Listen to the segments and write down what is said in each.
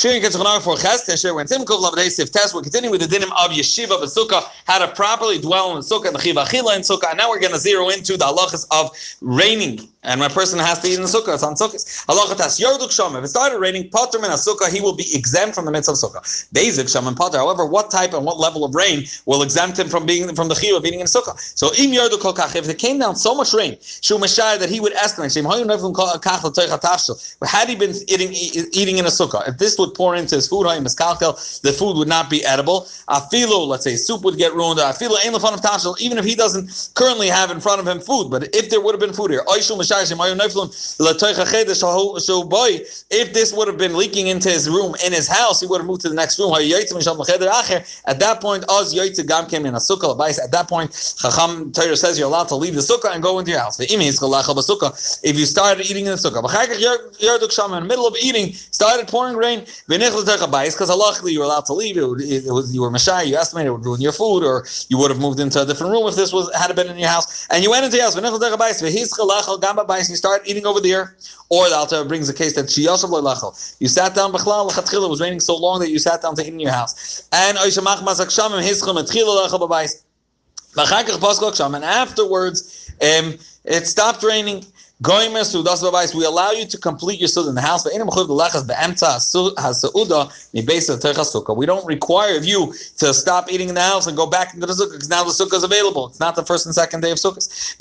Shirin Ketzuchanar for Ches Tishrei, when Tim Kov Lavadei Sif Tes, we're continuing with the dinim of Yeshiva B'Sukkah, how to properly dwell in the Sukkah, and the Chiv Achila in Sukkah, and now we're going to zero into the halachas of raining and my person has to eat in the sukkah. It's on sukkahs. Halacha tas yorduk sham. If it started raining, potter min sukkah, he will be exempt from the mitzvah of sukkah. Basic sham and potter. However, what type and what level of rain will exempt him from being from the chiyuv of eating in sukkah? So im yorduk kol kach. If it came down so much rain, shu mashai that he would estimate. Shem hoyim nevim kach Had he been eating eating in a sukkah, if this would pour into his food, the food would not be edible. Afilu, let's say soup would get ruined. Afilu lefan of tashel. Even if he doesn't currently have in front of him food, but if there would have been food here, if this would have been leaking into his room in his house, he would have moved to the next room. At that point, At that point, Chacham Torah says you're allowed to leave the sukkah and go into your house. If you started eating in the sukkah, in the middle of eating, started pouring rain, because halachically you were allowed to leave. It, it was you were mashai, you estimated it would ruin your food, or you would have moved into a different room if this was had been in your house, and you went into your house you start eating over there. Or the Alter brings a case that Lechel. You sat down it was raining so long that you sat down to eat in your house. And And afterwards, um, it stopped raining. We allow you to complete your sukkah in the house. but We don't require of you to stop eating in the house and go back into the sukkah because now the sukkah is available. It's not the first and second day of sukkahs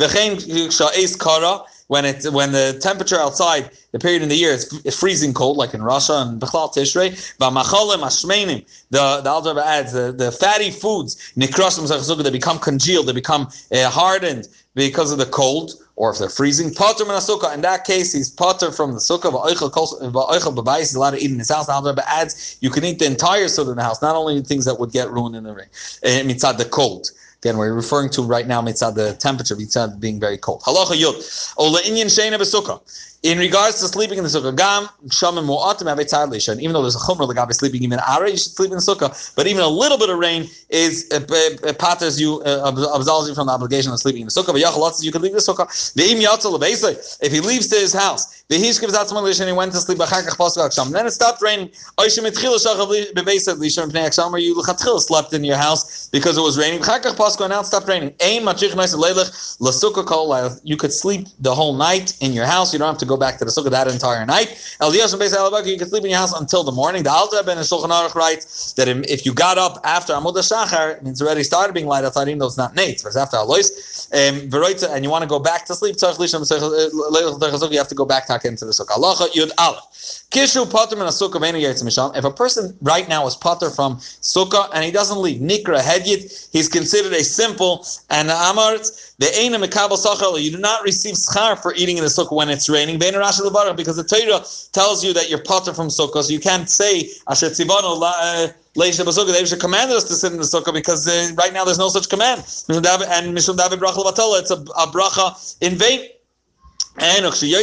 when it when the temperature outside the period in the year is, freezing cold, like in Russia and Bechlal Tishrei. The the Alter adds the, the fatty foods nikrasim they become congealed, they become uh, hardened because of the cold, or if they're freezing. Potter min In that case, he's potter from the sukkah. He's allowed to eat in his house. The Alter adds you can eat the entire sukkah in the house, not only things that would get ruined in the rain. Uh, mitzad the cold. Again, we're referring to right now mitzad the temperature, mitzad being very cold. Halacha yud. Ola inyan sheina. In regards to sleeping in the sukkah, gam shamim mu'atim avitzad lishan. Even though there's a chumrah legabe sleeping even ara, you should sleep in the sukkah. But even a little bit of rain is uh, uh, patters you, uh, absolves you from the obligation of sleeping in the sukkah. But yachalotzes you can leave the sukkah. Ve'im yatzal If he leaves to his house, the hish gives out and he went to sleep. Then it stopped raining. Or you lechatchil slept in your house because it was raining. And now it stopped raining. You could sleep the whole night in your house. You don't have to go back to the sukkah that entire night. You can sleep in your house until the morning. The Alter Ben Shulchan Aruch writes that if you got up after Amud Shachar, it means already started being light outside, even though it's not Nate. Whereas after Alois, um, and you want to go back to sleep, you have to go back into the sukkah. Kishu. If a person right now is potter from sukkah and he doesn't leave nikra hedyit, he's considered a simple and amaretz. The. You do not receive schar for eating in the sukkah when it's raining. Because the Torah tells you that you're potter from sukkah, so you can't say Leisha Basukah, they should command us to sit in the sukkah because uh, right now there's no such command. And Mishum David Bracha it's a, a bracha in vain. And if you're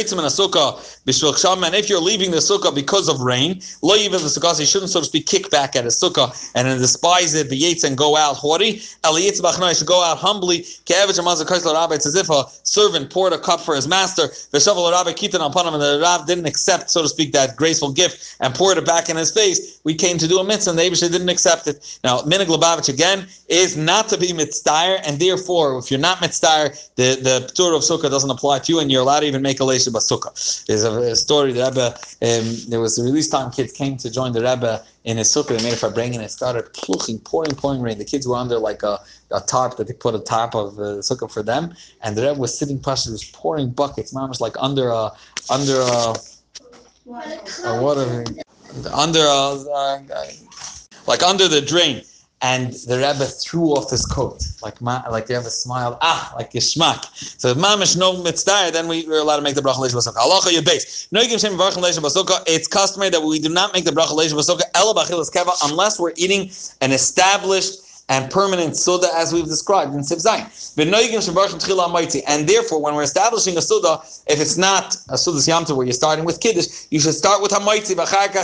leaving the sukkah because of rain, lo even the sukkah, you shouldn't, so to speak, kick back at a sukkah and then despise it, the yates, and go out haughty. You should go out humbly. It's as if a servant poured a cup for his master. And the Rav didn't accept, so to speak, that graceful gift and poured it back in his face. We came to do a mitzvah, and the Abisha didn't accept it. Now, Minhag Lubavitch again is not to be mitzvah, and therefore, if you're not mitzvah, the the tour of sukkah doesn't apply to you, and you're allowed to even make a leisha basukah. There's a, a, story. The Rebbe, um, there was a release time. Kids came to join the Rebbe in his sukkah. They made it for bringing. It started pluching, pouring, pouring rain. The kids were under like a, a tarp that they put a top of the sukkah for them, and the Rebbe was sitting. Plus, was pouring buckets. Mom was like under a under a, a water under a, a, like under the drain and the Rebbe threw off his coat, like like the Rebbe smiled, ah, like geschmack. So if mamish no mitzvah, then we, are allowed to make the bracha leish basukah. Halacha your base. No shem bracha leish basukah. It's customary that we do not make the bracha leish basukah ela bachilas keva unless we're eating an established and permanent suda as we've described in Siv. And therefore, when we're establishing a suda, if it's not a suda yamta where you're starting with kiddush, you should start with hamaitzi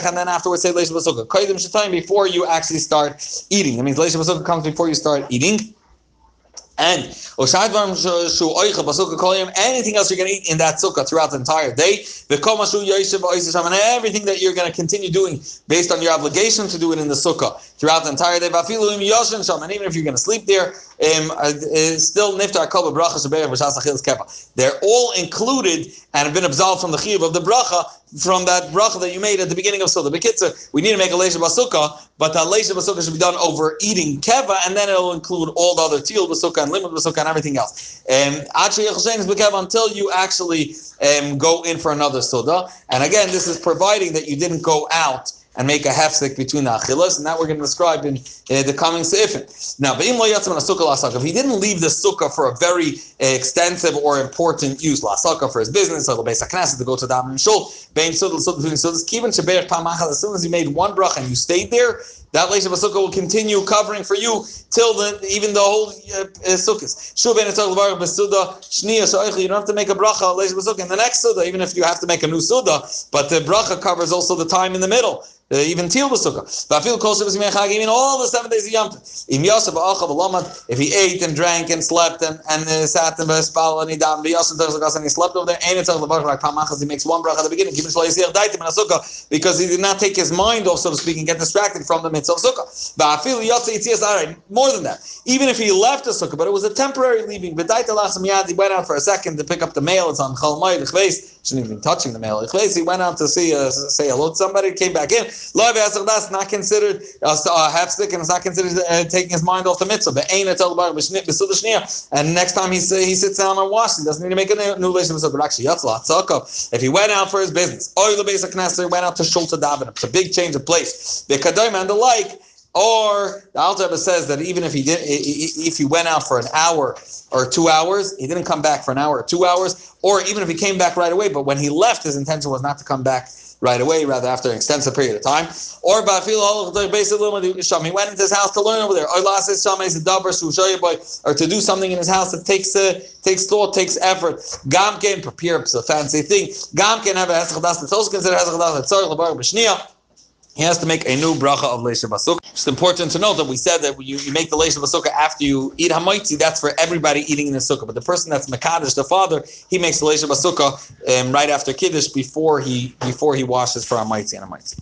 and then afterwards say leish basukah. Kaidim before you actually start eating. That means leish basukah comes before you start eating. And anything else you're going to eat in that sukkah throughout the entire day, and everything that you're going to continue doing based on your obligation to do it in the sukkah throughout the entire day. And even if you're going to sleep there, um, uh, still niftar kol bracha They're all included and have been absolved from the chiyuv of the bracha from that bracha that you made at the beginning of Sukkah. Bekitzer, we need to make a leisha basukah, but that leisha basukah should be done over eating keva, and then it'll include all the other teal basukah and limud basukah and everything else. Um, until you actually um, go in for another suda. And again, this is providing that you didn't go out and make a hefsek between the achilas, and that we're going to describe in uh, the coming seifin. Now, if he didn't leave the sukkah for a very uh, extensive or important use, la sukkah for his business, or the base knesset to go to daven shul, bein. As soon as you made one bracha and you stayed there, that leisha basukah will continue covering for you till the even the whole uh, uh, sukkahs. You don't have to make a bracha leisha basukah in the next suda, even if you have to make a new suda. But the bracha covers also the time in the middle. Uh, even til besukkah. Vafil even all the seven days of Yom Yosef if he ate and drank and slept and and uh, sat in bespal and he davened b'yosef terzagas and he slept over there, ain't it tzarich like pamachas he makes one bracha at the beginning, because he did not take his mind off, so to speak, and get distracted from the mitzvah sukkah. More than that. Even if he left the sukkah, but it was a temporary leaving, he went out for a second to pick up the mail. It's on chol shouldn't even be touching the mail. He went out to see uh, say hello to somebody, came back in. Love that's not considered uh, a half stick, and it's not considered uh, taking his mind off the mitzvah. And next time he he sits down and washes, he doesn't need to make a new relationship. But actually, if he went out for his business, oil the basic knesset, went out to shul to daven. It's a big change of place. The kadayim and the like. Or the Alter says that even if he did, if he went out for an hour or two hours, he didn't come back for an hour or two hours, or even if he came back right away, but when he left, his intention was not to come back right away, rather after an extensive period of time. Or he went into his house to learn over there. Or to do something in his house that takes uh, takes thought, takes effort. Gamken prepare a fancy thing. Gamken have a hesach It's also considered hesach he has to make a new bracha of Leisha Basuk. It's important to note that we said that you, you make the Leisha Basuk after you eat Hamaitzi, that's for everybody eating in the sukkah. But the person that's Makadish, the father, he makes the Leisha Basuk um, right after Kiddush before he before he washes for Hamaitzi and Hamaitzi.